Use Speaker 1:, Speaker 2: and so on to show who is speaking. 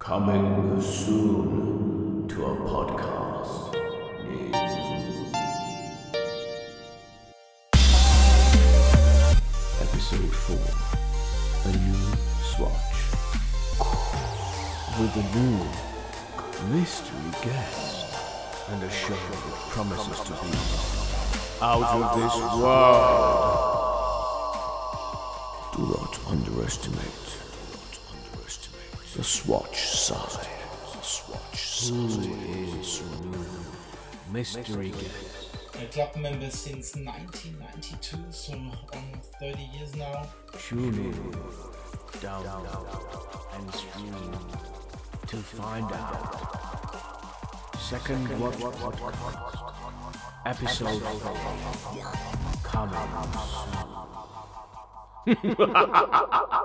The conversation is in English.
Speaker 1: Coming soon to a podcast. Episode 4 A New Swatch. With a new mystery guest and a show that promises to be out of this world. Do not underestimate. The Swatch side. The Swatch side. Who is mystery guest?
Speaker 2: a club member since 1992, so almost um, 30 years now.
Speaker 1: Tune in, download, and stream to find out. Second What Podcast. Episode 4. Coming soon.